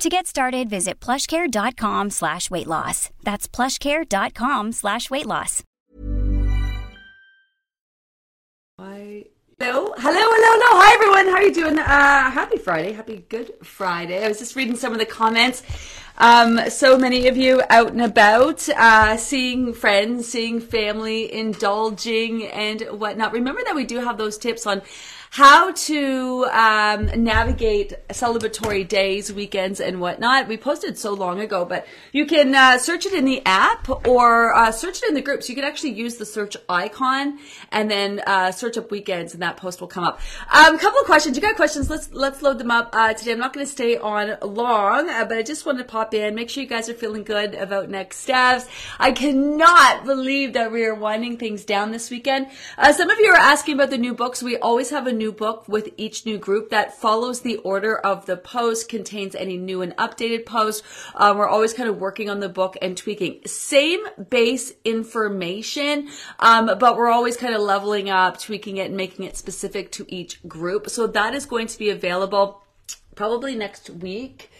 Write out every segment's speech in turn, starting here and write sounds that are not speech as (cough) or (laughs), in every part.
To get started, visit plushcare.com slash weight loss. That's plushcare.com slash weight loss. Hello, hello, hello, hello. Hi, everyone. How are you doing? Uh, happy Friday. Happy Good Friday. I was just reading some of the comments. Um, so many of you out and about, uh, seeing friends, seeing family, indulging and whatnot. Remember that we do have those tips on how to um, navigate celebratory days, weekends, and whatnot. We posted so long ago, but you can uh, search it in the app or uh, search it in the groups. You can actually use the search icon and then uh, search up weekends, and that post will come up. A um, couple of questions. You got questions? Let's let's load them up uh, today. I'm not going to stay on long, uh, but I just wanted to pop in, make sure you guys are feeling good about next steps. I cannot believe that we are winding things down this weekend. Uh, some of you are asking about the new books. We always have a new book with each new group that follows the order of the post, contains any new and updated posts. Uh, we're always kind of working on the book and tweaking. Same base information, um, but we're always kind of leveling up, tweaking it, and making it specific to each group. So that is going to be available probably next week.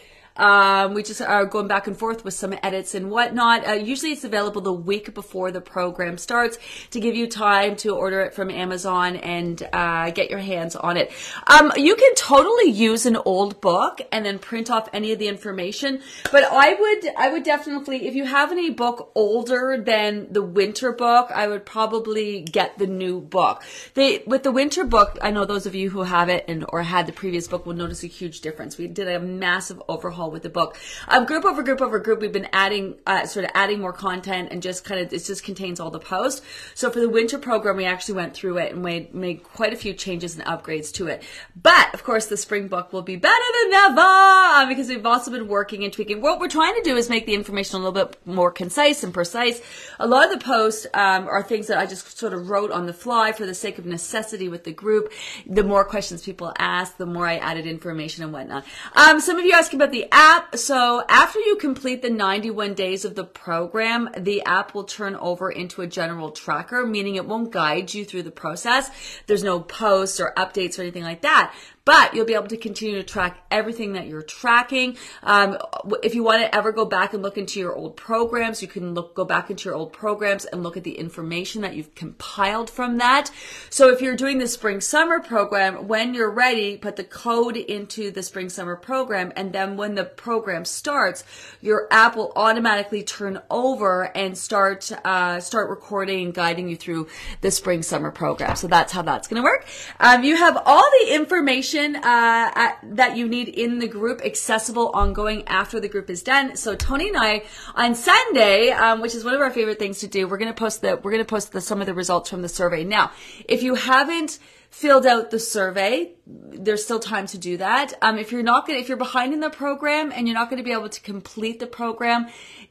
Um, we just are going back and forth with some edits and whatnot. Uh, usually it's available the week before the program starts to give you time to order it from Amazon and uh, get your hands on it. Um, you can totally use an old book and then print off any of the information, but I would I would definitely if you have any book older than the winter book, I would probably get the new book. They with the winter book, I know those of you who have it and or had the previous book will notice a huge difference. We did a massive overhaul with the book. Um, group over group over group, we've been adding, uh, sort of adding more content and just kind of, it just contains all the posts. So for the winter program, we actually went through it and made, made quite a few changes and upgrades to it. But of course, the spring book will be better than ever uh, because we've also been working and tweaking. What we're trying to do is make the information a little bit more concise and precise. A lot of the posts um, are things that I just sort of wrote on the fly for the sake of necessity with the group. The more questions people ask, the more I added information and whatnot. Um, some of you asking about the app. So after you complete the 91 days of the program, the app will turn over into a general tracker, meaning it won't guide you through the process. There's no posts or updates or anything like that but you'll be able to continue to track everything that you're tracking. Um, if you want to ever go back and look into your old programs, you can look, go back into your old programs and look at the information that you've compiled from that. So if you're doing the spring summer program, when you're ready, put the code into the spring summer program. And then when the program starts, your app will automatically turn over and start, uh, start recording and guiding you through the spring summer program. So that's how that's going to work. Um, you have all the information uh, at, that you need in the group accessible ongoing after the group is done. So Tony and I on Sunday, um, which is one of our favorite things to do, we're going to post the we're going to post the, some of the results from the survey. Now, if you haven't filled out the survey, there's still time to do that. Um, if you're not gonna, if you're behind in the program and you're not going to be able to complete the program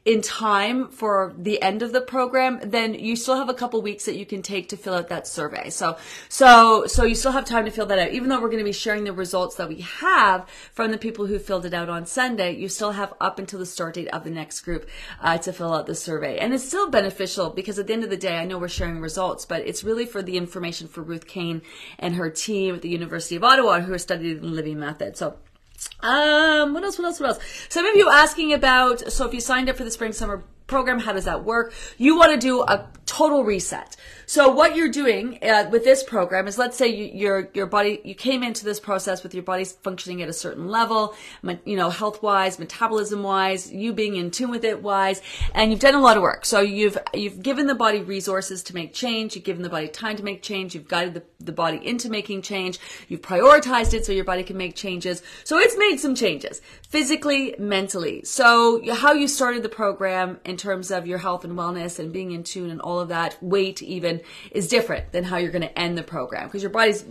in time for the end of the program, then you still have a couple weeks that you can take to fill out that survey. So, so, so you still have time to fill that out. Even though we're going to be sharing the results that we have from the people who filled it out on Sunday, you still have up until the start date of the next group uh, to fill out the survey. And it's still beneficial because at the end of the day, I know we're sharing results, but it's really for the information for Ruth Kane and her team at the University of Ottawa who are studying the Livy Method. So um, what else? What else? What else? Some of you asking about. So if you signed up for the spring summer program, how does that work? You want to do a total reset. So what you're doing uh, with this program is, let's say you, your your body you came into this process with your body functioning at a certain level, you know, health wise, metabolism wise, you being in tune with it wise, and you've done a lot of work. So you've you've given the body resources to make change, you've given the body time to make change, you've guided the, the body into making change, you've prioritized it so your body can make changes. So it's made some changes physically, mentally. So how you started the program in terms of your health and wellness and being in tune and all of that, weight even is different than how you're going to end the program because your body's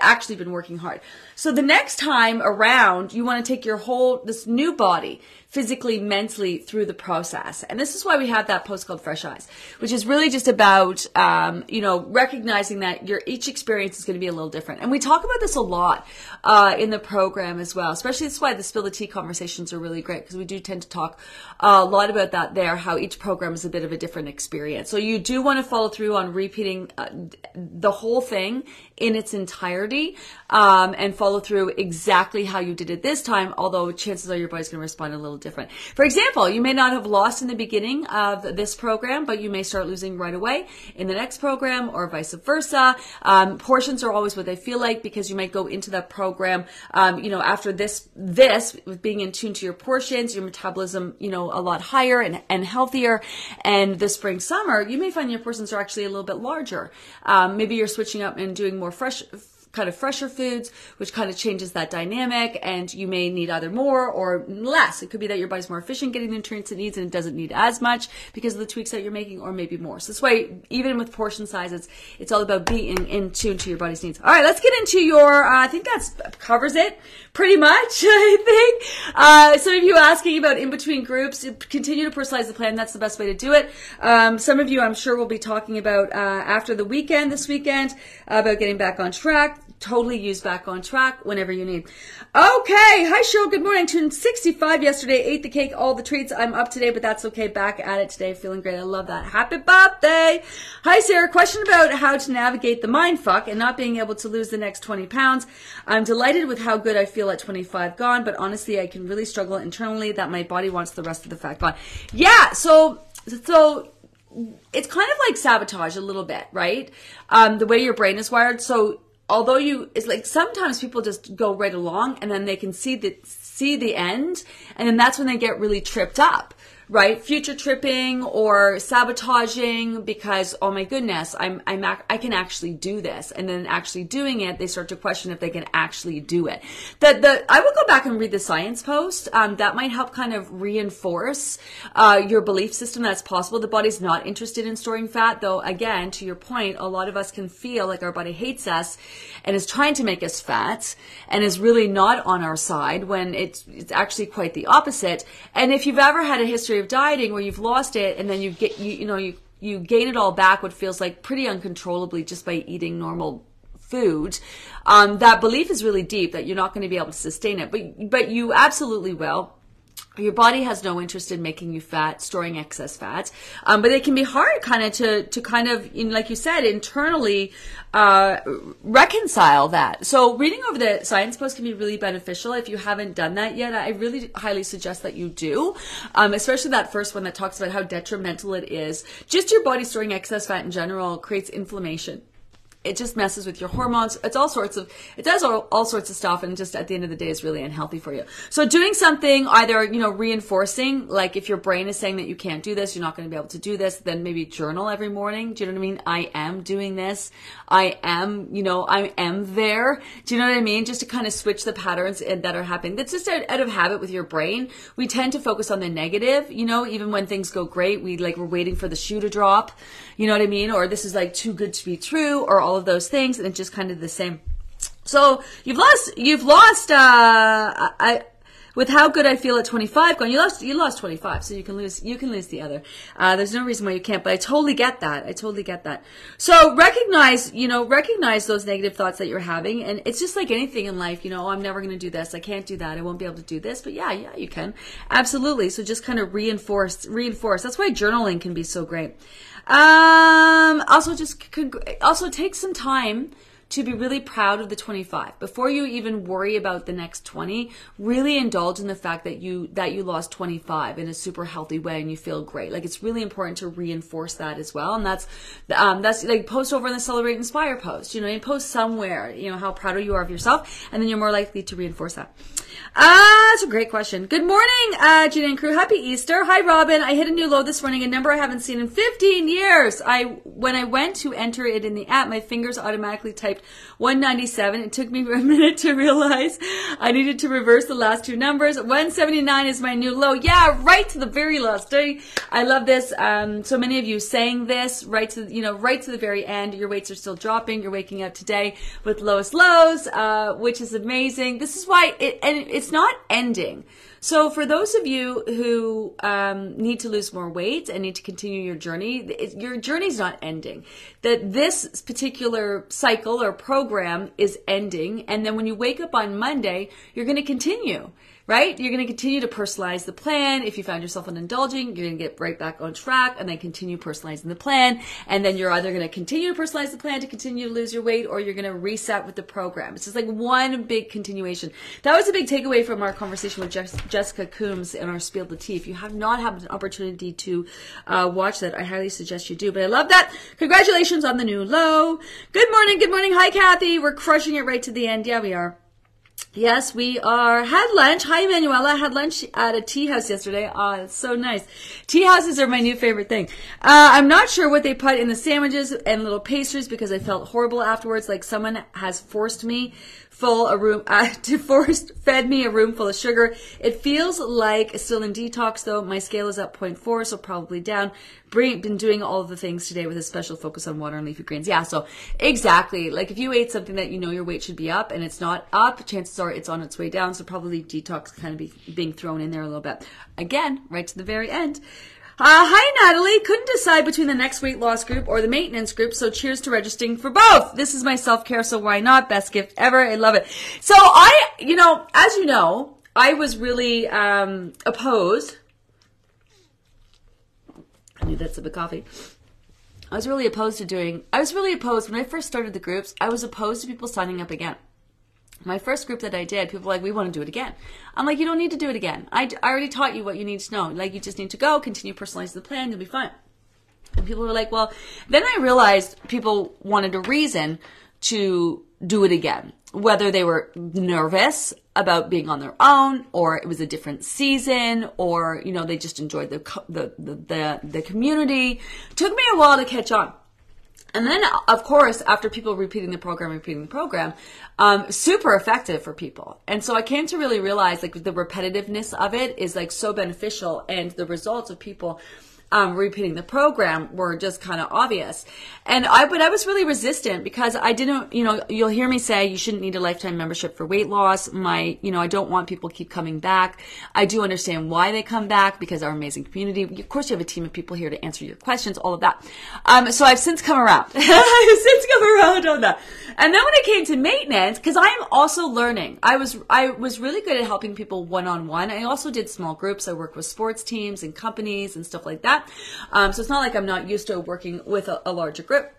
actually been working hard. So the next time around, you want to take your whole, this new body, physically, mentally through the process. And this is why we have that post called Fresh Eyes, which is really just about, um, you know, recognizing that your each experience is going to be a little different. And we talk about this a lot uh, in the program as well, especially that's why the spill the tea conversations are really great because we do tend to talk a lot about that there, how each program is a bit of a different experience. So you do want to follow through on repeating uh, the whole thing in its entirety um, and follow through exactly how you did it this time, although chances are your body's going to respond a little different. For example, you may not have lost in the beginning of this program, but you may start losing right away in the next program or vice versa. Um, portions are always what they feel like because you might go into that program, um, you know, after this, this with being in tune to your portions, your metabolism, you know, a lot higher and, and healthier. And the spring, summer, you may find your portions are actually a little bit larger. Um, maybe you're switching up and doing more fresh kind of fresher foods, which kind of changes that dynamic. And you may need either more or less. It could be that your body's more efficient getting the nutrients it needs and it doesn't need as much because of the tweaks that you're making, or maybe more. So this way, even with portion sizes, it's all about being in tune to your body's needs. All right, let's get into your. Uh, I think that covers it pretty much. (laughs) I think. Uh, some of you asking about in between groups. Continue to personalize the plan. That's the best way to do it. Um, some of you, I'm sure, will be talking about uh, after the weekend this weekend about getting back on track totally use back on track whenever you need. Okay. Hi, Cheryl. Good morning. Tuned 65 yesterday. Ate the cake, all the treats. I'm up today, but that's okay. Back at it today. Feeling great. I love that. Happy birthday. Hi, Sarah. Question about how to navigate the mind fuck and not being able to lose the next 20 pounds. I'm delighted with how good I feel at 25 gone, but honestly, I can really struggle internally that my body wants the rest of the fat gone. Yeah. So, so it's kind of like sabotage a little bit, right? Um, the way your brain is wired. So although you it's like sometimes people just go right along and then they can see the see the end and then that's when they get really tripped up right? Future tripping or sabotaging because, oh my goodness, I'm, I'm, I can actually do this. And then actually doing it, they start to question if they can actually do it. The, the, I will go back and read the science post. Um, that might help kind of reinforce, uh, your belief system that's possible. The body's not interested in storing fat, though, again, to your point, a lot of us can feel like our body hates us and is trying to make us fat and is really not on our side when it's, it's actually quite the opposite. And if you've ever had a history of dieting where you've lost it and then you get you you know you you gain it all back what feels like pretty uncontrollably just by eating normal food. Um, that belief is really deep that you're not going to be able to sustain it but but you absolutely will your body has no interest in making you fat, storing excess fat, um, but it can be hard, kind of, to to kind of, like you said, internally uh, reconcile that. So, reading over the science post can be really beneficial. If you haven't done that yet, I really highly suggest that you do, um, especially that first one that talks about how detrimental it is. Just your body storing excess fat in general creates inflammation it just messes with your hormones. It's all sorts of, it does all, all sorts of stuff. And just at the end of the day, is really unhealthy for you. So doing something either, you know, reinforcing, like if your brain is saying that you can't do this, you're not going to be able to do this, then maybe journal every morning. Do you know what I mean? I am doing this. I am, you know, I am there. Do you know what I mean? Just to kind of switch the patterns that are happening. That's just out, of habit with your brain. We tend to focus on the negative, you know, even when things go great, we like, we're waiting for the shoe to drop. You know what I mean? Or this is like too good to be true or all of those things. And it's just kind of the same. So you've lost, you've lost, uh, I, with how good I feel at 25 going, you lost, you lost 25, so you can lose, you can lose the other. Uh, there's no reason why you can't, but I totally get that. I totally get that. So recognize, you know, recognize those negative thoughts that you're having. And it's just like anything in life, you know, oh, I'm never going to do this. I can't do that. I won't be able to do this. But yeah, yeah, you can. Absolutely. So just kind of reinforce, reinforce. That's why journaling can be so great. Um, also, just also take some time to be really proud of the 25 before you even worry about the next 20 really indulge in the fact that you that you lost 25 in a super healthy way and you feel great like it's really important to reinforce that as well and that's um, that's like post over in the celebrate inspire post you know you post somewhere you know how proud you are of yourself and then you're more likely to reinforce that Ah, that's a great question. Good morning, uh, Gina and crew. Happy Easter. Hi, Robin. I hit a new low this morning, a number I haven't seen in 15 years. I, when I went to enter it in the app, my fingers automatically typed 197. It took me (laughs) a minute to realize I needed to reverse the last two numbers. 179 is my new low. Yeah, right to the very last day. I love this. Um, so many of you saying this right to, you know, right to the very end. Your weights are still dropping. You're waking up today with lowest lows, uh, which is amazing. This is why it, and it's not ending. So for those of you who um, need to lose more weight and need to continue your journey, it, your journey's not ending. That this particular cycle or program is ending, and then when you wake up on Monday, you're going to continue right? You're going to continue to personalize the plan. If you found yourself indulging, you're going to get right back on track and then continue personalizing the plan. And then you're either going to continue to personalize the plan to continue to lose your weight or you're going to reset with the program. It's just like one big continuation. That was a big takeaway from our conversation with Jess- Jessica Coombs in our Spill the Tea. If you have not had an opportunity to uh, watch that, I highly suggest you do. But I love that. Congratulations on the new low. Good morning. Good morning. Hi, Kathy. We're crushing it right to the end. Yeah, we are. Yes, we are. Had lunch. Hi, Manuela. Had lunch at a tea house yesterday. Oh, it's so nice. Tea houses are my new favorite thing. Uh, I'm not sure what they put in the sandwiches and little pastries because I felt horrible afterwards. Like someone has forced me full a room uh, (laughs) forced fed me a room full of sugar. It feels like still in detox though. My scale is up 0.4, so probably down. Been doing all of the things today with a special focus on water and leafy greens. Yeah, so exactly. Like if you ate something that you know your weight should be up and it's not up, chances are it's on its way down. So probably detox kind of be, being thrown in there a little bit. Again, right to the very end. Uh, hi, Natalie. Couldn't decide between the next weight loss group or the maintenance group, so cheers to registering for both. This is my self care, so why not? Best gift ever. I love it. So I, you know, as you know, I was really um, opposed. I need that sip of coffee. I was really opposed to doing. I was really opposed when I first started the groups. I was opposed to people signing up again my first group that I did, people were like, we want to do it again. I'm like, you don't need to do it again. I, I already taught you what you need to know. Like, you just need to go, continue personalizing the plan, you'll be fine. And people were like, well, then I realized people wanted a reason to do it again. Whether they were nervous about being on their own, or it was a different season, or, you know, they just enjoyed the, the, the, the, the community. Took me a while to catch on. And then, of course, after people repeating the program, repeating the program, um, super effective for people. And so I came to really realize like the repetitiveness of it is like so beneficial and the results of people um, repeating the program were just kind of obvious. And I, but I was really resistant because I didn't, you know, you'll hear me say you shouldn't need a lifetime membership for weight loss. My, you know, I don't want people keep coming back. I do understand why they come back because our amazing community. Of course, you have a team of people here to answer your questions, all of that. Um, so I've since come around. (laughs) I've since come around on that. And then when it came to maintenance, because I am also learning, I was I was really good at helping people one on one. I also did small groups. I worked with sports teams and companies and stuff like that. Um, so it's not like I'm not used to working with a, a larger group.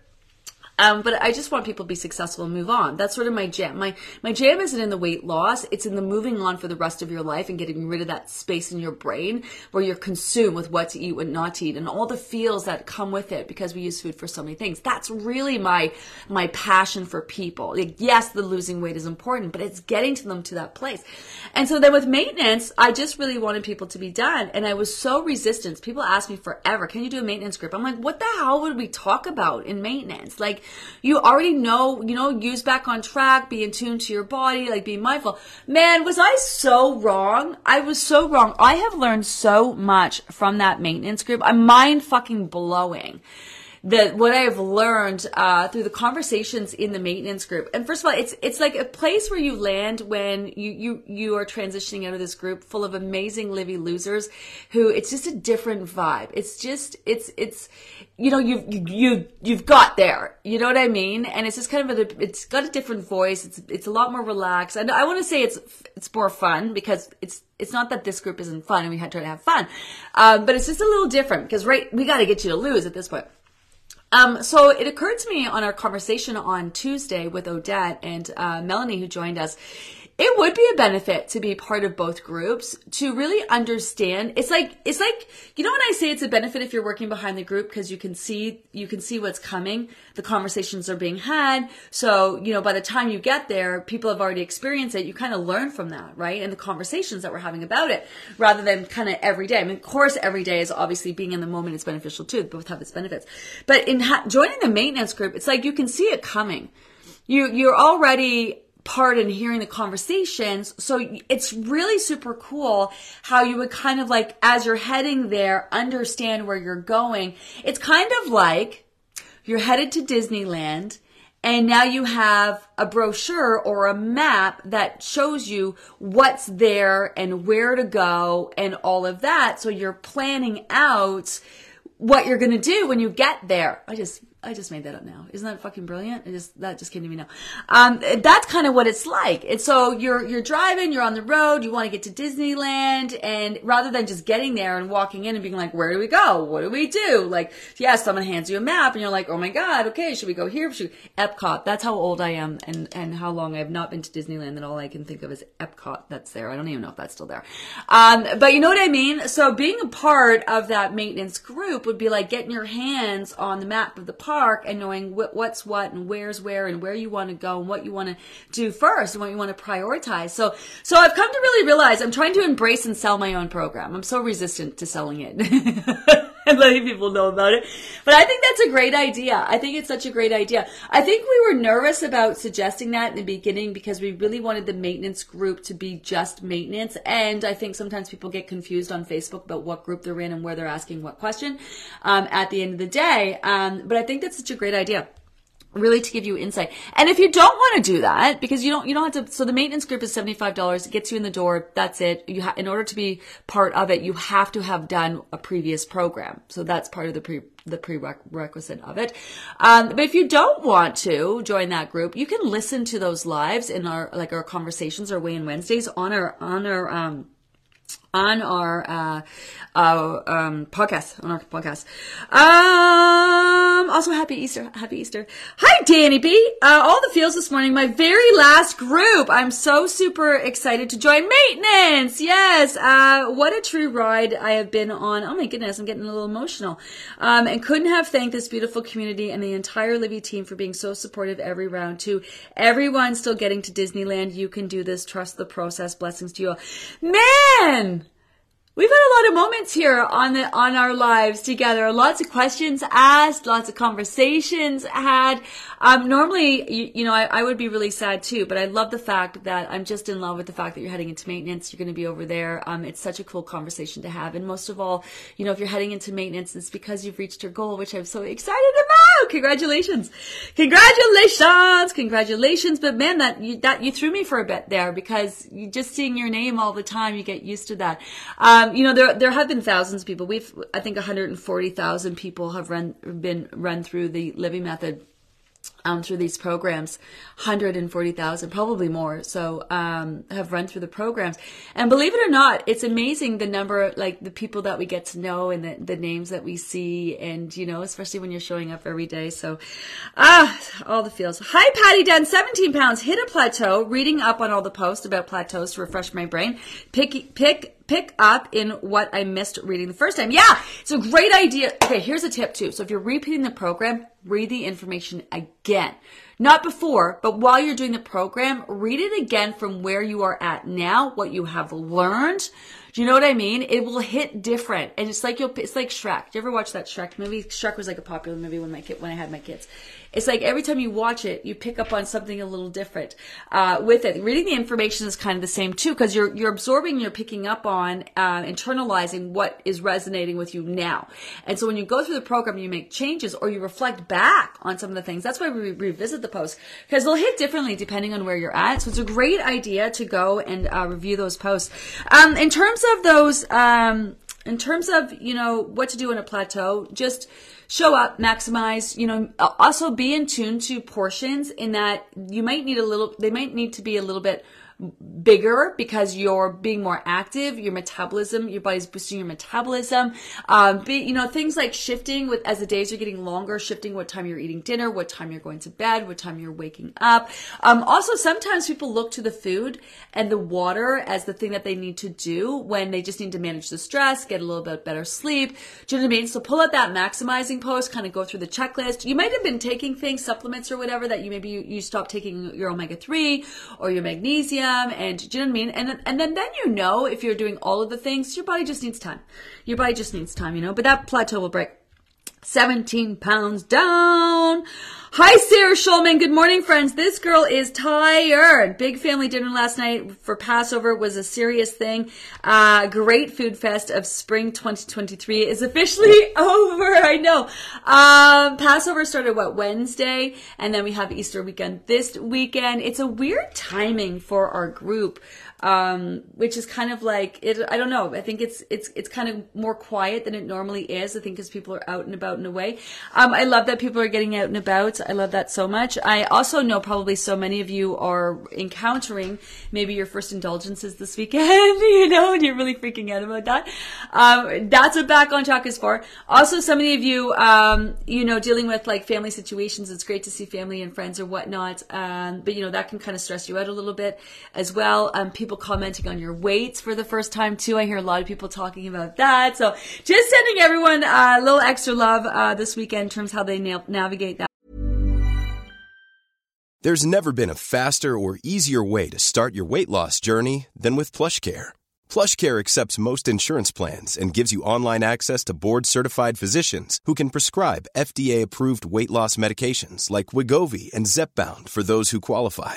Um, but I just want people to be successful and move on. That's sort of my jam. My my jam isn't in the weight loss; it's in the moving on for the rest of your life and getting rid of that space in your brain where you're consumed with what to eat, what not to eat, and all the feels that come with it because we use food for so many things. That's really my my passion for people. Like, yes, the losing weight is important, but it's getting to them to that place. And so then with maintenance, I just really wanted people to be done, and I was so resistant. People ask me forever, "Can you do a maintenance group?" I'm like, "What the hell would we talk about in maintenance?" Like you already know, you know, use back on track, be in tune to your body, like be mindful. Man, was I so wrong? I was so wrong. I have learned so much from that maintenance group. I'm mind fucking blowing that what I've learned uh, through the conversations in the maintenance group. And first of all, it's it's like a place where you land when you you you are transitioning out of this group full of amazing livy losers, who it's just a different vibe. It's just it's it's you know you you you've got there. You know what I mean? And it's just kind of a it's got a different voice. It's it's a lot more relaxed. And I want to say it's it's more fun because it's it's not that this group isn't fun and we had to have fun, um, but it's just a little different because right we got to get you to lose at this point. Um, so it occurred to me on our conversation on Tuesday with Odette and uh, Melanie, who joined us, it would be a benefit to be part of both groups to really understand. It's like it's like you know when i say it's a benefit if you're working behind the group? Because you can see you can see what's coming. The conversations are being had. So you know by the time you get there people have already experienced it. You kind of learn from that right? And the conversations that we're having about it rather than kind of every day. I mean of course every day is obviously being in the moment is beneficial too both have its benefits. But in ha- joining the maintenance group it's like you can see it coming. You you're already part in hearing the conversations. So it's really super cool how you would kind of like, as you're heading there, understand where you're going. It's kind of like you're headed to Disneyland And now you have a brochure or a map that shows you what's there and where to go and all of that. So you're planning out what you're going to do when you get there. I just I just made that up now. Isn't that fucking brilliant? It just that just came to me now. Um, that's kind of what it's like. And so you're you're driving, you're on the road, you want to get to Disneyland, and rather than just getting there and walking in and being like, "Where do we go? What do we do?" Like, yeah, someone hands you a map, and you're like, "Oh my god, okay, should we go here? Should we? Epcot?" That's how old I am, and and how long I've not been to Disneyland. That all I can think of is Epcot. That's there. I don't even know if that's still there. Um, but you know what I mean. So being a part of that maintenance group would be like getting your hands on the map of the park park and knowing what, what's what and where's where and where you want to go and what you want to do first and what you want to prioritize. So, so I've come to really realize I'm trying to embrace and sell my own program. I'm so resistant to selling it. (laughs) and (laughs) letting people know about it. But I think that's a great idea. I think it's such a great idea. I think we were nervous about suggesting that in the beginning because we really wanted the maintenance group to be just maintenance. And I think sometimes people get confused on Facebook about what group they're in and where they're asking what question um, at the end of the day. Um, but I think that's such a great idea really to give you insight. And if you don't want to do that, because you don't, you don't have to, so the maintenance group is $75. It gets you in the door. That's it. You in order to be part of it, you have to have done a previous program. So that's part of the pre, the prerequisite of it. Um, but if you don't want to join that group, you can listen to those lives in our, like our conversations or Weigh In Wednesdays on our, on our, um, on our uh, uh, um, podcast. On our podcast. Um, also, happy Easter! Happy Easter! Hi, Danny B. Uh, all the feels this morning. My very last group. I'm so super excited to join maintenance. Yes. Uh, what a true ride I have been on. Oh my goodness, I'm getting a little emotional. Um, and couldn't have thanked this beautiful community and the entire Livy team for being so supportive every round. To everyone still getting to Disneyland, you can do this. Trust the process. Blessings to you all. Man. We've had a lot of moments here on the on our lives together. Lots of questions asked, lots of conversations had. Um, normally, you, you know, I, I, would be really sad too, but I love the fact that I'm just in love with the fact that you're heading into maintenance. You're going to be over there. Um, it's such a cool conversation to have, and most of all, you know, if you're heading into maintenance, it's because you've reached your goal, which I'm so excited about. Congratulations, congratulations, congratulations! But man, that you, that you threw me for a bit there because you just seeing your name all the time, you get used to that. Um, you know, there there have been thousands of people. We've I think 140,000 people have run been run through the Livy Method um, through these programs, 140,000, probably more. So, um, have run through the programs. And believe it or not, it's amazing the number, like the people that we get to know and the, the names that we see. And, you know, especially when you're showing up every day. So, ah, all the feels. Hi, Patty Dunn, 17 pounds, hit a plateau, reading up on all the posts about plateaus to refresh my brain. Pick, pick, pick up in what I missed reading the first time. Yeah, it's a great idea. Okay, here's a tip too. So if you're repeating the program, read the information again. Not before, but while you're doing the program, read it again from where you are at now, what you have learned. Do you know what I mean? It will hit different. And it's like you'll, it's like Shrek. Do you ever watch that Shrek movie? Shrek was like a popular movie when my kid, when I had my kids. It's like every time you watch it, you pick up on something a little different uh, with it. Reading the information is kind of the same too, because you're you're absorbing, you're picking up on, uh, internalizing what is resonating with you now. And so when you go through the program, you make changes or you reflect back on some of the things. That's why we revisit the posts because they'll hit differently depending on where you're at. So it's a great idea to go and uh, review those posts. Um, in terms of those, um, in terms of you know what to do in a plateau, just show up, maximize, you know, also be in tune to portions in that you might need a little, they might need to be a little bit bigger because you're being more active, your metabolism, your body's boosting your metabolism. Um, be, you know, things like shifting with as the days are getting longer, shifting what time you're eating dinner, what time you're going to bed, what time you're waking up. Um, also, sometimes people look to the food and the water as the thing that they need to do when they just need to manage the stress, get a little bit better sleep. Do you know what I mean? So pull out that maximizing post, kind of go through the checklist. You might have been taking things, supplements or whatever that you maybe you, you stop taking your omega 3 or your magnesium and do you know what I mean? And and then then you know if you're doing all of the things, your body just needs time. Your body just needs time, you know. But that plateau will break. 17 pounds down. Hi, Sarah Schulman. Good morning, friends. This girl is tired. Big family dinner last night for Passover was a serious thing. Uh, great food fest of spring 2023 is officially (laughs) over. I know. Um, Passover started what Wednesday, and then we have Easter weekend this weekend. It's a weird timing for our group um, which is kind of like it. I don't know. I think it's it's it's kind of more quiet than it normally is. I think because people are out and about and away. Um, I love that people are getting out and about. I love that so much. I also know probably so many of you are encountering maybe your first indulgences this weekend. (laughs) You know, and you're really freaking out about that. Um, that's what back on track is for. Also, so many of you, um, you know, dealing with like family situations. It's great to see family and friends or whatnot. Um, but you know that can kind of stress you out a little bit as well. Um, people people commenting on your weights for the first time too. I hear a lot of people talking about that. So just sending everyone a little extra love uh, this weekend in terms how they na- navigate that. There's never been a faster or easier way to start your weight loss journey than with PlushCare. PlushCare accepts most insurance plans and gives you online access to board-certified physicians who can prescribe FDA-approved weight loss medications like Wegovy and Zepbound for those who qualify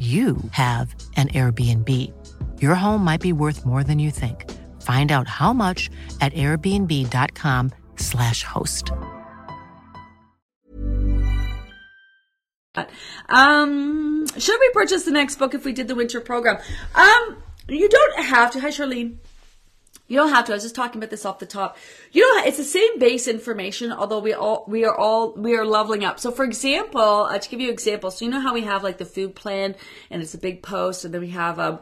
you have an Airbnb. Your home might be worth more than you think. Find out how much at airbnb.com/slash host. Um, should we purchase the next book if we did the winter program? Um, you don't have to. Hi, Charlene. You don't have to. I was just talking about this off the top. You know, it's the same base information, although we all we are all we are leveling up. So, for example, uh, to give you examples, so you know how we have like the food plan, and it's a big post, and then we have um,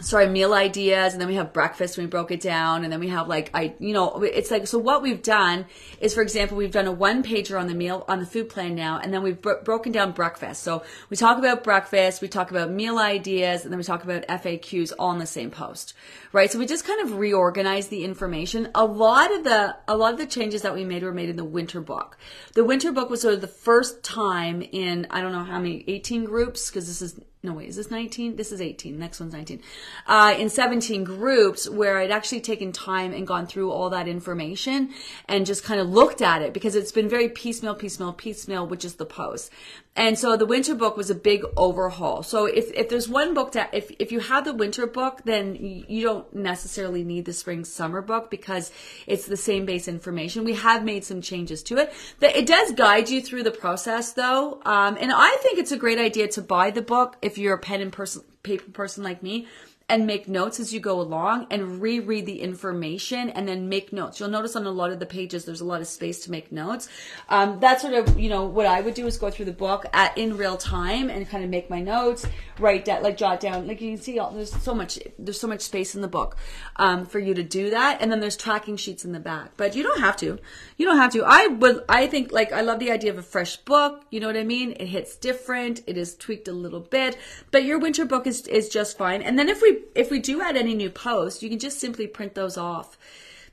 sorry meal ideas and then we have breakfast and we broke it down and then we have like i you know it's like so what we've done is for example we've done a one pager on the meal on the food plan now and then we've bro- broken down breakfast. So we talk about breakfast we talk about meal ideas and then we talk about faqs all in the same post right? So we just kind of reorganize the information. A lot of the a lot of the changes that we made were made in the winter book. The winter book was sort of the first time in i don't know how many 18 groups? Because this is no wait is this 19 this is 18 next one's 19 uh, in 17 groups where i'd actually taken time and gone through all that information and just kind of looked at it because it's been very piecemeal piecemeal piecemeal which is the post and so the winter book was a big overhaul. So if, if there's one book that if, if you have the winter book then you don't necessarily need the spring summer book because it's the same base information. We have made some changes to it. But it does guide you through the process though. Um, and i think it's a great idea to buy the book if you're a pen and person, paper person like me, and make notes as you go along and reread the information and then make notes. You'll notice on a lot of the pages there's a lot of space to make notes. Um, that's sort of you know what I would do is go through the book at in real time and kind of make my notes, write that like jot down. Like you can see, all, there's so much there's so much space in the book um, for you to do that, and then there's tracking sheets in the back. But you don't have to. You don't have to. I would. I think like I love the idea of a fresh book. You know what I mean? It hits different. It is tweaked a little bit, but your winter book is is just fine. And then if we if we do add any new posts, you can just simply print those off.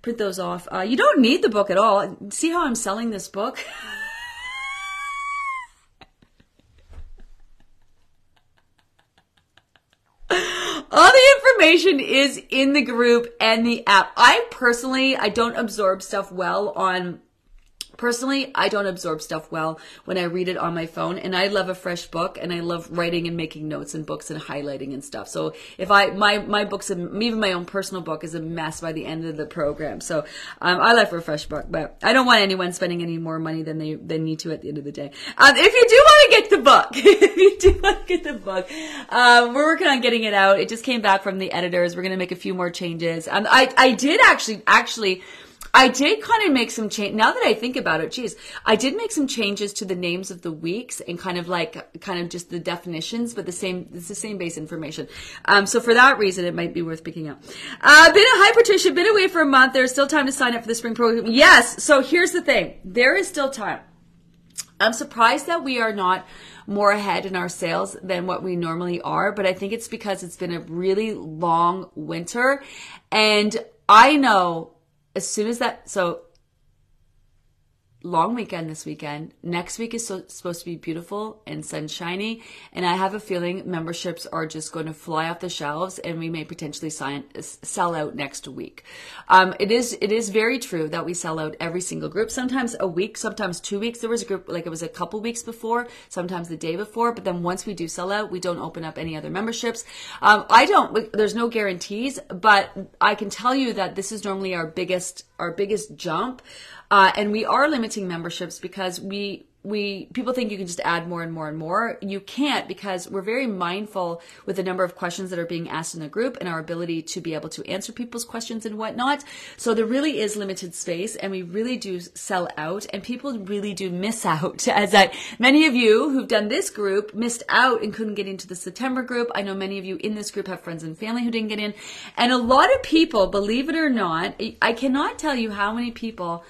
Print those off. Uh, you don't need the book at all. See how I'm selling this book? (laughs) all the information is in the group and the app. I personally, I don't absorb stuff well on Personally, I don't absorb stuff well when I read it on my phone, and I love a fresh book, and I love writing and making notes and books and highlighting and stuff. So if I my my books, even my own personal book, is a mess by the end of the program. So um, I like a fresh book, but I don't want anyone spending any more money than they they need to at the end of the day. Um, if you do want to get the book, (laughs) if you do want to get the book, um, we're working on getting it out. It just came back from the editors. We're gonna make a few more changes. Um, I I did actually actually I did kind of make some change. Now that I think about it, geez, I did make some changes to the names of the weeks and kind of like, kind of just the definitions, but the same, it's the same base information. Um, so for that reason, it might be worth picking up. Uh, been a hi Patricia, been away for a month. There's still time to sign up for the spring program. Yes. So here's the thing. There is still time. I'm surprised that we are not more ahead in our sales than what we normally are, but I think it's because it's been a really long winter and I know as soon as that, so long weekend this weekend. Next week is so, supposed to be beautiful and sunshiny, and I have a feeling memberships are just going to fly off the shelves, and we may potentially sign, sell out next week. Um, it is it is very true that we sell out every single group. Sometimes a week, sometimes two weeks. There was a group like it was a couple weeks before, sometimes the day before, but then once we do sell out, we don't open up any other memberships. Um, I don't. There's no guarantees, but I can tell you that this is normally our biggest our biggest jump. Uh, and we are limiting memberships because we we people think you can just add more and more and more. You can't because we're very mindful with the number of questions that are being asked in the group and our ability to be able to answer people's questions and whatnot. So there really is limited space and we really do sell out and people really do miss out (laughs) as that many of you who've done this group missed out and couldn't get into the September group. I know many of you in this group have friends and family who didn't get in and a lot of people, believe it or not, I cannot tell you how many people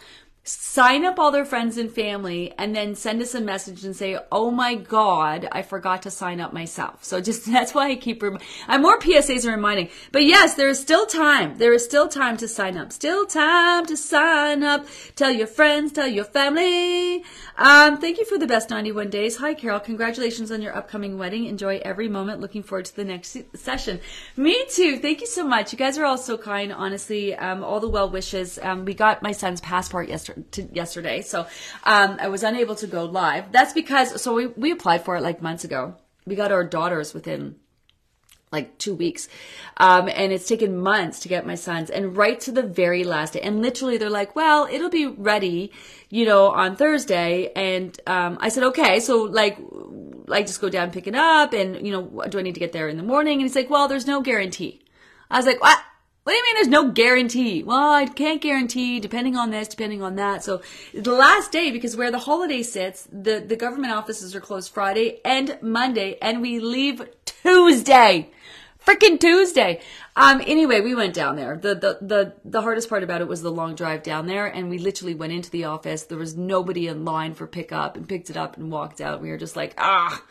sign up all their friends and family and then send us a message and say, "Oh my god, I forgot to sign up myself." So just (laughs) that's why I keep rem- I'm more PSAs are reminding. But yes, there is still time. There is still time to sign up. Still time to sign up. Tell your friends, tell your family. Um, thank you for the best 91 days. Hi Carol, congratulations on your upcoming wedding. Enjoy every moment. Looking forward to the next session. Me too. Thank you so much. You guys are all so kind, honestly. Um, all the well wishes. Um, we got my son's passport yesterday to yesterday. So um, I was unable to go live. That's because so we we applied for it like months ago. We got our daughters within like two weeks. Um, and it's taken months to get my sons and right to the very last day. And literally they're like, well, it'll be ready, you know, on Thursday. And, um, I said, okay. So like, like just go down, pick it up. And, you know, do I need to get there in the morning? And he's like, well, there's no guarantee. I was like, what? What do you mean there's no guarantee? Well, I can't guarantee depending on this, depending on that. So the last day, because where the holiday sits, the, the government offices are closed Friday and Monday, and we leave Tuesday. Freaking Tuesday. Um, anyway, we went down there. The, the, the, the hardest part about it was the long drive down there, and we literally went into the office. There was nobody in line for pickup and picked it up and walked out. We were just like, ah.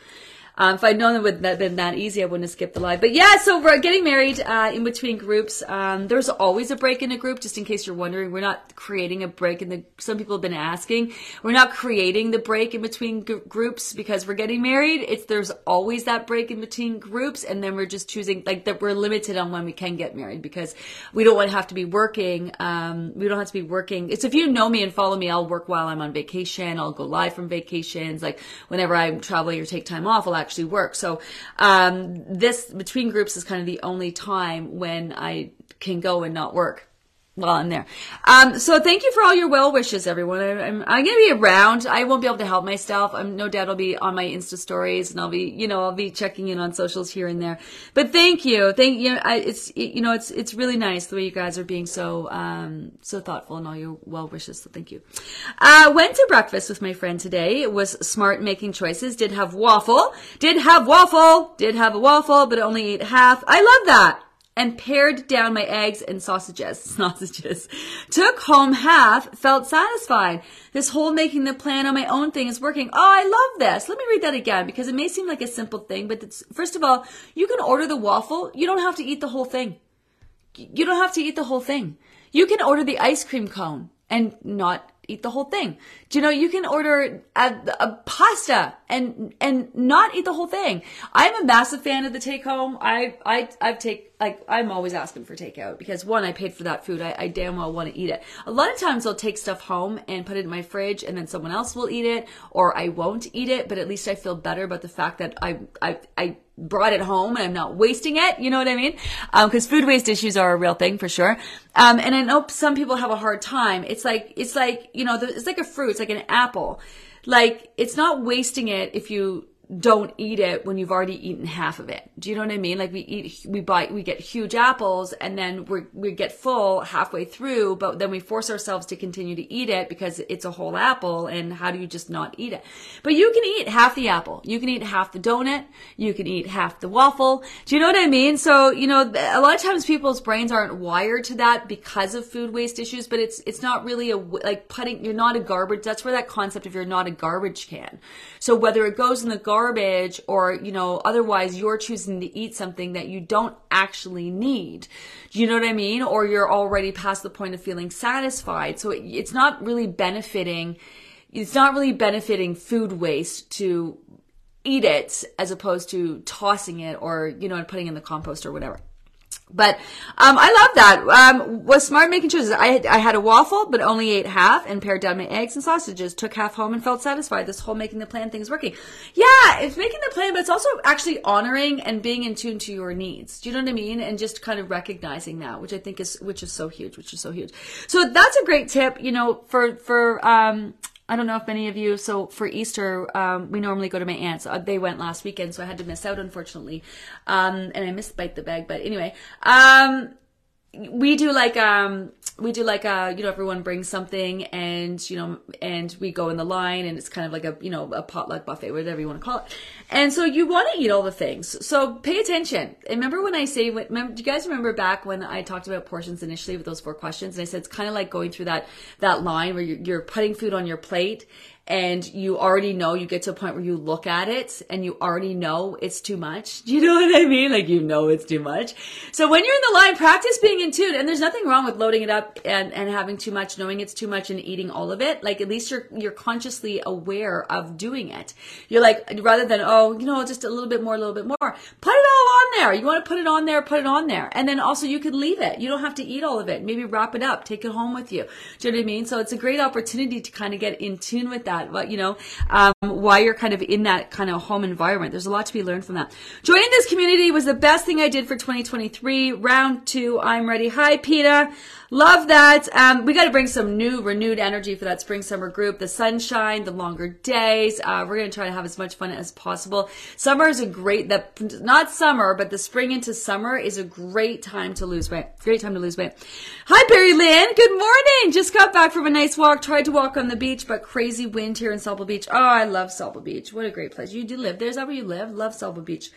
Um, if I'd known it would have been that easy, I wouldn't have skipped the live. But yeah, so we're getting married uh, in between groups. Um, there's always a break in a group, just in case you're wondering. We're not creating a break in the. Some people have been asking. We're not creating the break in between g- groups because we're getting married. It's there's always that break in between groups, and then we're just choosing like that. We're limited on when we can get married because we don't want to have to be working. Um, we don't have to be working. It's if you know me and follow me, I'll work while I'm on vacation. I'll go live from vacations. Like whenever I'm traveling or take time off, I'll actually actually work. So um, this between groups is kind of the only time when I can go and not work while I'm there. Um, so thank you for all your well wishes, everyone. I, am I'm, going to be around. I won't be able to help myself. I'm no doubt I'll be on my Insta stories and I'll be, you know, I'll be checking in on socials here and there. But thank you. Thank you. I, it's, you know, it's, it's really nice the way you guys are being so, um, so thoughtful and all your well wishes. So thank you. Uh, went to breakfast with my friend today. It was smart making choices. Did have waffle. Did have waffle. Did have a waffle, but only ate half. I love that and pared down my eggs and sausages, (laughs) sausages. Took home half, felt satisfied. This whole making the plan on my own thing is working. Oh, I love this. Let me read that again because it may seem like a simple thing, but it's, first of all, you can order the waffle. You don't have to eat the whole thing. You don't have to eat the whole thing. You can order the ice cream cone and not eat the whole thing. Do you know you can order a, a, pasta and and not eat the whole thing? I'm a massive fan of the take home. I I I've take like I'm always asking for takeout because one, I paid for that food. I, I damn well want to eat it. A lot of times I'll take stuff home and put it in my fridge and then someone else will eat it or I won't eat it, but at least I feel better about the fact that I, I, I brought it home and I'm not wasting it. You know what I mean? Um, cause food waste issues are a real thing for sure. Um, and I know some people have a hard time. It's like, it's like, you know, it's like a fruit. It's like an apple. Like, it's not wasting it if you don't eat it when you've already eaten half of it. Do you know what I mean? Like we eat, we buy, we get huge apples and then we we get full halfway through, but then we force ourselves to continue to eat it because it's a whole apple. And how do you just not eat it? But you can eat half the apple. You can eat half the donut. You can eat half the waffle. Do you know what I mean? So, you know, a lot of times people's brains aren't wired to that because of food waste issues, but it's, it's not really a, like putting, you're not a garbage. That's where that concept of you're not a garbage can. So whether it goes in the garbage or, you know, otherwise you're choosing to eat something that you don't actually need. Do you know what I mean? Or you're already past the point of feeling satisfied. So it, it's not really benefiting, it's not really benefiting food waste to eat it as opposed to tossing it or, you know, and putting in the compost or whatever. But um, I love that. Um, was smart making choices. I I had a waffle, but only ate half and pared down my eggs and sausages. Took half home and felt satisfied. This whole making the plan thing is working. Yeah, it's making the plan, but it's also actually honoring and being in tune to your needs. Do you know what I mean? And just kind of recognizing that, which I think is which is so huge, which is so huge. So that's a great tip. You know, for for um, I don't know if many of you. So for Easter, um, we normally go to my aunt's. Uh, they went last weekend, so I had to miss out, unfortunately. Um, and I missed bite the bag, but anyway, um, we do like um we do like a you know everyone brings something and you know and we go in the line and it's kind of like a you know a potluck buffet whatever you want to call it. And so you want to eat all the things. So pay attention. And remember when i say remember, do you guys remember back when i talked about portions initially with those four questions? And i said it's kind of like going through that that line where you're putting food on your plate and you already know you get to a point where you look at it and you already know it's too much. (laughs) Do you know what I mean? Like you know it's too much. So when you're in the line, practice being in tune. And there's nothing wrong with loading it up and, and having too much, knowing it's too much and eating all of it. Like at least you're you're consciously aware of doing it. You're like rather than, oh, you know, just a little bit more, a little bit more. Put it all there. You want to put it on there, put it on there. And then also you could leave it. You don't have to eat all of it. Maybe wrap it up, take it home with you. Do you know what I mean? So it's a great opportunity to kind of get in tune with that but you know, um, why you're kind of in that kind of home environment. There's a lot to be learned from that. Joining this community was the best thing I did for 2023. Round two, I'm ready. Hi, Peta. Love that. Um, we got to bring some new, renewed energy for that spring summer group. The sunshine, the longer days. Uh, we're going to try to have as much fun as possible. Summer is a great, that not summer, but the spring into summer is a great time to lose weight. Great time to lose weight. Hi, Barry Lynn. Good morning. Just got back from a nice walk. Tried to walk on the beach, but crazy wind here in Sauble Beach. Oh, I love Sauble Beach. What a great place. You do live there. Is that where you live? Love Sauble Beach.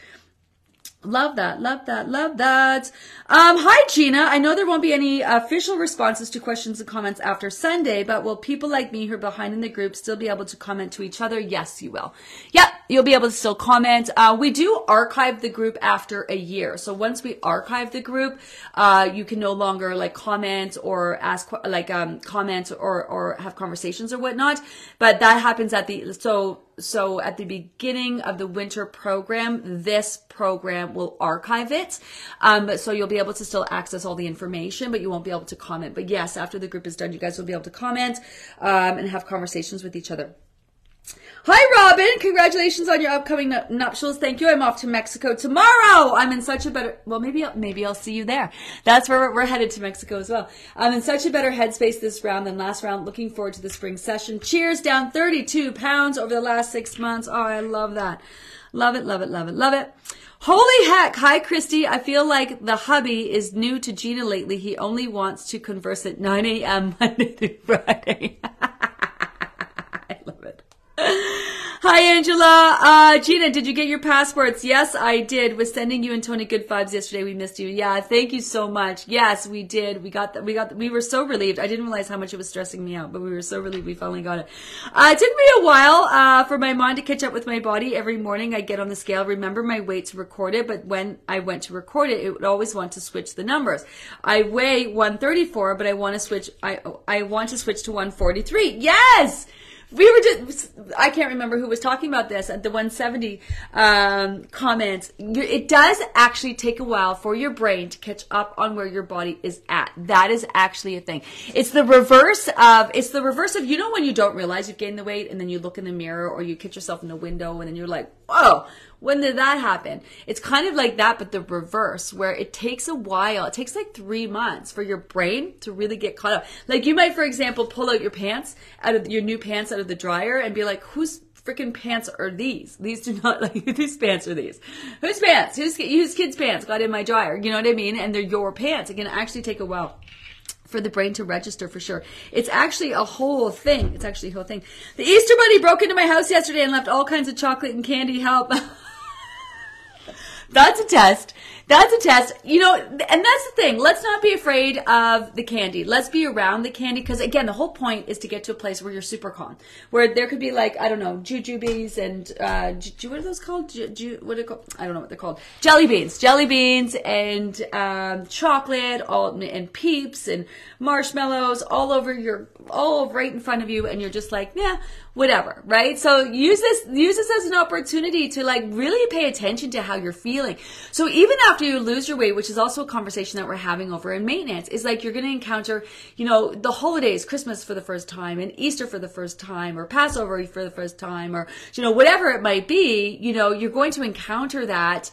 Love that, love that, love that. Um, hi, Gina. I know there won't be any official responses to questions and comments after Sunday, but will people like me who are behind in the group still be able to comment to each other? Yes, you will. Yep, you'll be able to still comment. Uh, we do archive the group after a year. So once we archive the group, uh, you can no longer like comment or ask like um, comment or or have conversations or whatnot. But that happens at the so so at the beginning of the winter program, this program will archive it. Um, so you'll be able to still access all the information, but you won't be able to comment. But yes, after the group is done, you guys will be able to comment um, and have conversations with each other. Hi, Robin. Congratulations on your upcoming nuptials. Thank you. I'm off to Mexico tomorrow. I'm in such a better, well, maybe, I'll, maybe I'll see you there. That's where we're, we're headed to Mexico as well. I'm in such a better headspace this round than last round. Looking forward to the spring session. Cheers down 32 pounds over the last six months. Oh, I love that. Love it, love it, love it, love it. Holy heck. Hi, Christy. I feel like the hubby is new to Gina lately. He only wants to converse at 9 a.m. (laughs) Monday through Friday. (laughs) (laughs) Hi, Angela. Uh, Gina, did you get your passports? Yes, I did. Was sending you and Tony good vibes yesterday. We missed you. Yeah, thank you so much. Yes, we did. We got that. We got. We were so relieved. I didn't realize how much it was stressing me out, but we were so relieved we finally got it. Uh, it took me a while uh, for my mind to catch up with my body. Every morning I get on the scale, remember my weight to record it, but when I went to record it, it would always want to switch the numbers. I weigh 134, but I want to switch. I I want to switch to 143. Yes we were just i can't remember who was talking about this at the 170 um, comments. It does actually take a while for your brain to catch up on where your body is at. That is actually a thing. It's the reverse of it's the reverse of you know when you don't realize you've gained the weight and then you look in the mirror or you catch yourself in the window and then you're like whoa when did that happen? It's kind of like that, but the reverse, where it takes a while. It takes like three months for your brain to really get caught up. Like you might, for example, pull out your pants out of your new pants out of the dryer and be like, who's freaking pants are these? These do not (laughs) like whose pants are these? Whose pants? Whose whose kids' pants got in my dryer? You know what I mean? And they're your pants. It can actually take a while for the brain to register for sure. It's actually a whole thing. It's actually a whole thing. The Easter Bunny broke into my house yesterday and left all kinds of chocolate and candy. Help. (laughs) That's a test. That's a test. You know, and that's the thing. Let's not be afraid of the candy. Let's be around the candy because again, the whole point is to get to a place where you're super calm, where there could be like I don't know, jujubes and uh, what are those called? Ju- ju- what are they called? I don't know what they're called. Jelly beans, jelly beans, and um, chocolate, all and peeps and marshmallows all over your, all right in front of you, and you're just like, yeah, whatever, right? So use this, use this as an opportunity to like really pay attention to how you're feeling. So even after you lose your weight, which is also a conversation that we're having over in maintenance, is like you're going to encounter, you know, the holidays, Christmas for the first time and Easter for the first time or Passover for the first time or, you know, whatever it might be, you know, you're going to encounter that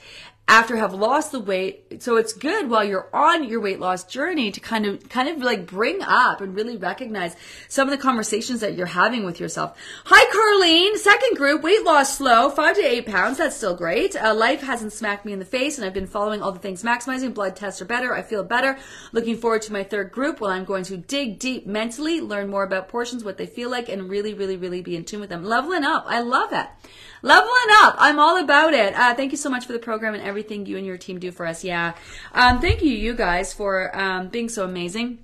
after have lost the weight. So it's good while you're on your weight loss journey to kind of, kind of like bring up and really recognize some of the conversations that you're having with yourself. Hi, Carlene. Second group, weight loss slow, five to eight pounds. That's still great. Uh, life hasn't smacked me in the face and I've been following all the things maximizing. Blood tests are better. I feel better. Looking forward to my third group where I'm going to dig deep mentally, learn more about portions, what they feel like, and really, really, really be in tune with them. Leveling up. I love it. Leveling up. I'm all about it. Uh, thank you so much for the program and everything you and your team do for us. Yeah. Um, thank you, you guys, for um, being so amazing.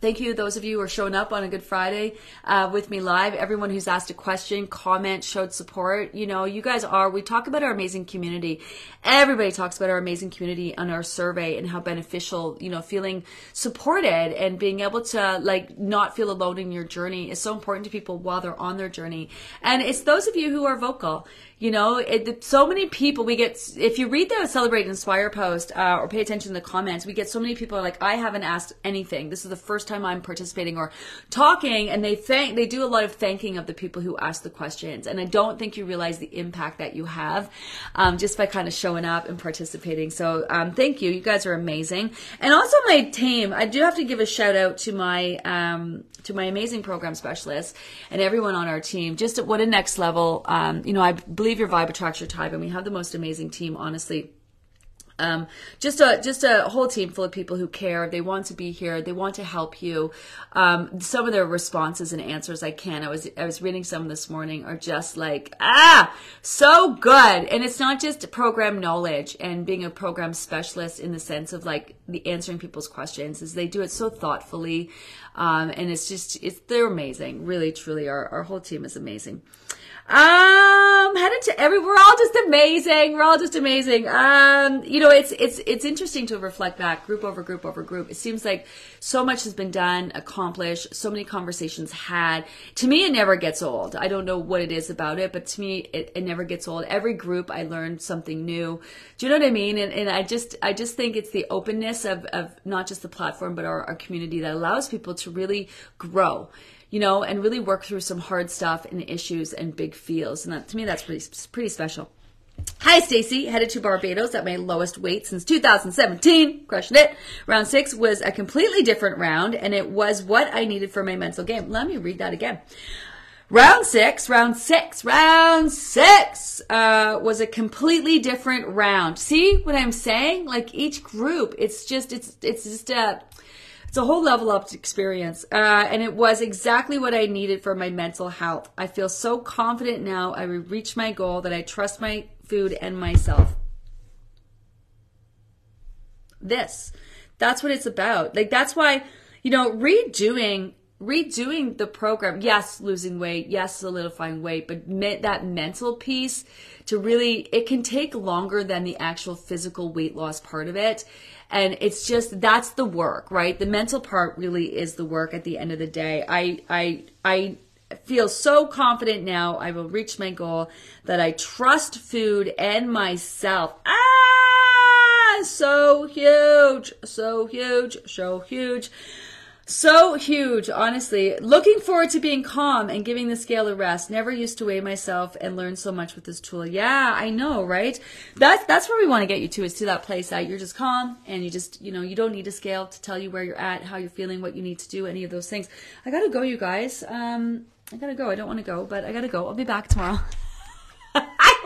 Thank you, those of you who are showing up on a Good Friday uh, with me live. Everyone who's asked a question, comment, showed support. You know, you guys are. We talk about our amazing community. Everybody talks about our amazing community on our survey and how beneficial, you know, feeling supported and being able to like not feel alone in your journey is so important to people while they're on their journey. And it's those of you who are vocal. You know, it, so many people we get. If you read the Celebrate and Inspire post uh, or pay attention to the comments, we get so many people are like, I haven't asked anything. This is the first time I'm participating or talking, and they thank. They do a lot of thanking of the people who ask the questions, and I don't think you realize the impact that you have um, just by kind of showing up and participating. So um, thank you. You guys are amazing, and also my team. I do have to give a shout out to my um, to my amazing program specialists and everyone on our team. Just at what a next level. Um, you know, I believe your vibe attracts your type, and we have the most amazing team, honestly. Um, just a just a whole team full of people who care. They want to be here. They want to help you. Um, some of their responses and answers I can. I was I was reading some this morning are just like ah so good. And it's not just program knowledge and being a program specialist in the sense of like the answering people's questions. Is they do it so thoughtfully, um, and it's just it's they're amazing. Really truly, our our whole team is amazing. Um, headed to every, we're all just amazing. We're all just amazing. Um, you know, it's, it's, it's interesting to reflect back group over group over group. It seems like so much has been done, accomplished, so many conversations had. To me, it never gets old. I don't know what it is about it, but to me, it, it never gets old. Every group, I learned something new. Do you know what I mean? And, and I just, I just think it's the openness of, of not just the platform, but our, our community that allows people to really grow you know, and really work through some hard stuff and issues and big feels. And that, to me, that's pretty, pretty special. Hi, Stacy. Headed to Barbados at my lowest weight since 2017. Crushing it. Round six was a completely different round, and it was what I needed for my mental game. Let me read that again. Round six, round six, round six uh, was a completely different round. See what I'm saying? Like each group, it's just it's it's just a it's a whole level up experience. Uh, and it was exactly what I needed for my mental health. I feel so confident now I will reach my goal that I trust my food and myself. This. That's what it's about. Like, that's why, you know, redoing redoing the program yes losing weight yes solidifying weight but me- that mental piece to really it can take longer than the actual physical weight loss part of it. And it's just that's the work right? The mental part really is the work at the end of the day. I i i feel so confident now i will reach my goal that i trust food and myself. Ah! So huge so huge so huge so huge, honestly. Looking forward to being calm and giving the scale a rest. Never used to weigh myself and learn so much with this tool. Yeah, I know, right? That's that's where we want to get you to is to that place that you're just calm and you just, you know, you don't need a scale to tell you where you're at, how you're feeling, what you need to do, any of those things. I gotta go, you guys. Um I gotta go. I don't want to go, but I gotta go. I'll be back tomorrow. (laughs)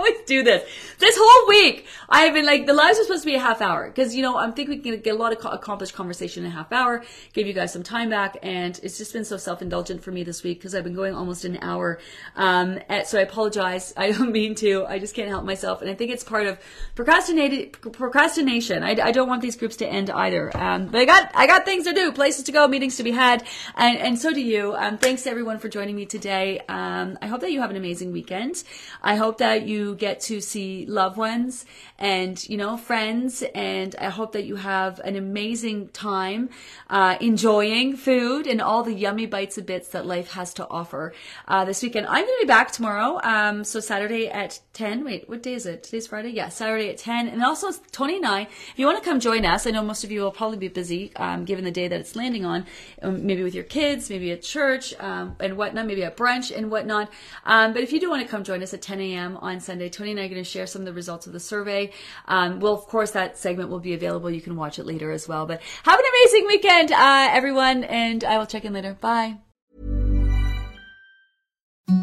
I always do this. This whole week, I've been like, the lives are supposed to be a half hour because, you know, I'm thinking we can get a lot of accomplished conversation in a half hour, give you guys some time back. And it's just been so self indulgent for me this week because I've been going almost an hour. Um, so I apologize. (laughs) I don't mean to. I just can't help myself. And I think it's part of procrastinated procrastination. I, I don't want these groups to end either. Um, but I got, I got things to do, places to go, meetings to be had. And, and so do you. Um, thanks everyone for joining me today. Um, I hope that you have an amazing weekend. I hope that you get to see loved ones and, you know, friends. And I hope that you have an amazing time uh, enjoying food and all the yummy bites and bits that life has to offer uh, this weekend. I'm going to be back tomorrow. Um, so Saturday at 10. Wait, what day is it? Today's Friday? Yeah, Saturday at 10. And also Tony and I, if you want to come join us, I know most of you will probably be busy um, given the day that it's landing on, um, maybe with your kids, maybe at church um, and whatnot, maybe at brunch and whatnot. Um, but if you do want to come join us at 10 a.m. on Sunday, Tony and I are going to share some of the results of the survey. Um, well, of course, that segment will be available. You can watch it later as well. But have an amazing weekend, uh, everyone, and I will check in later. Bye.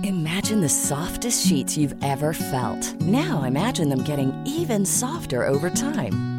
Imagine the softest sheets you've ever felt. Now imagine them getting even softer over time.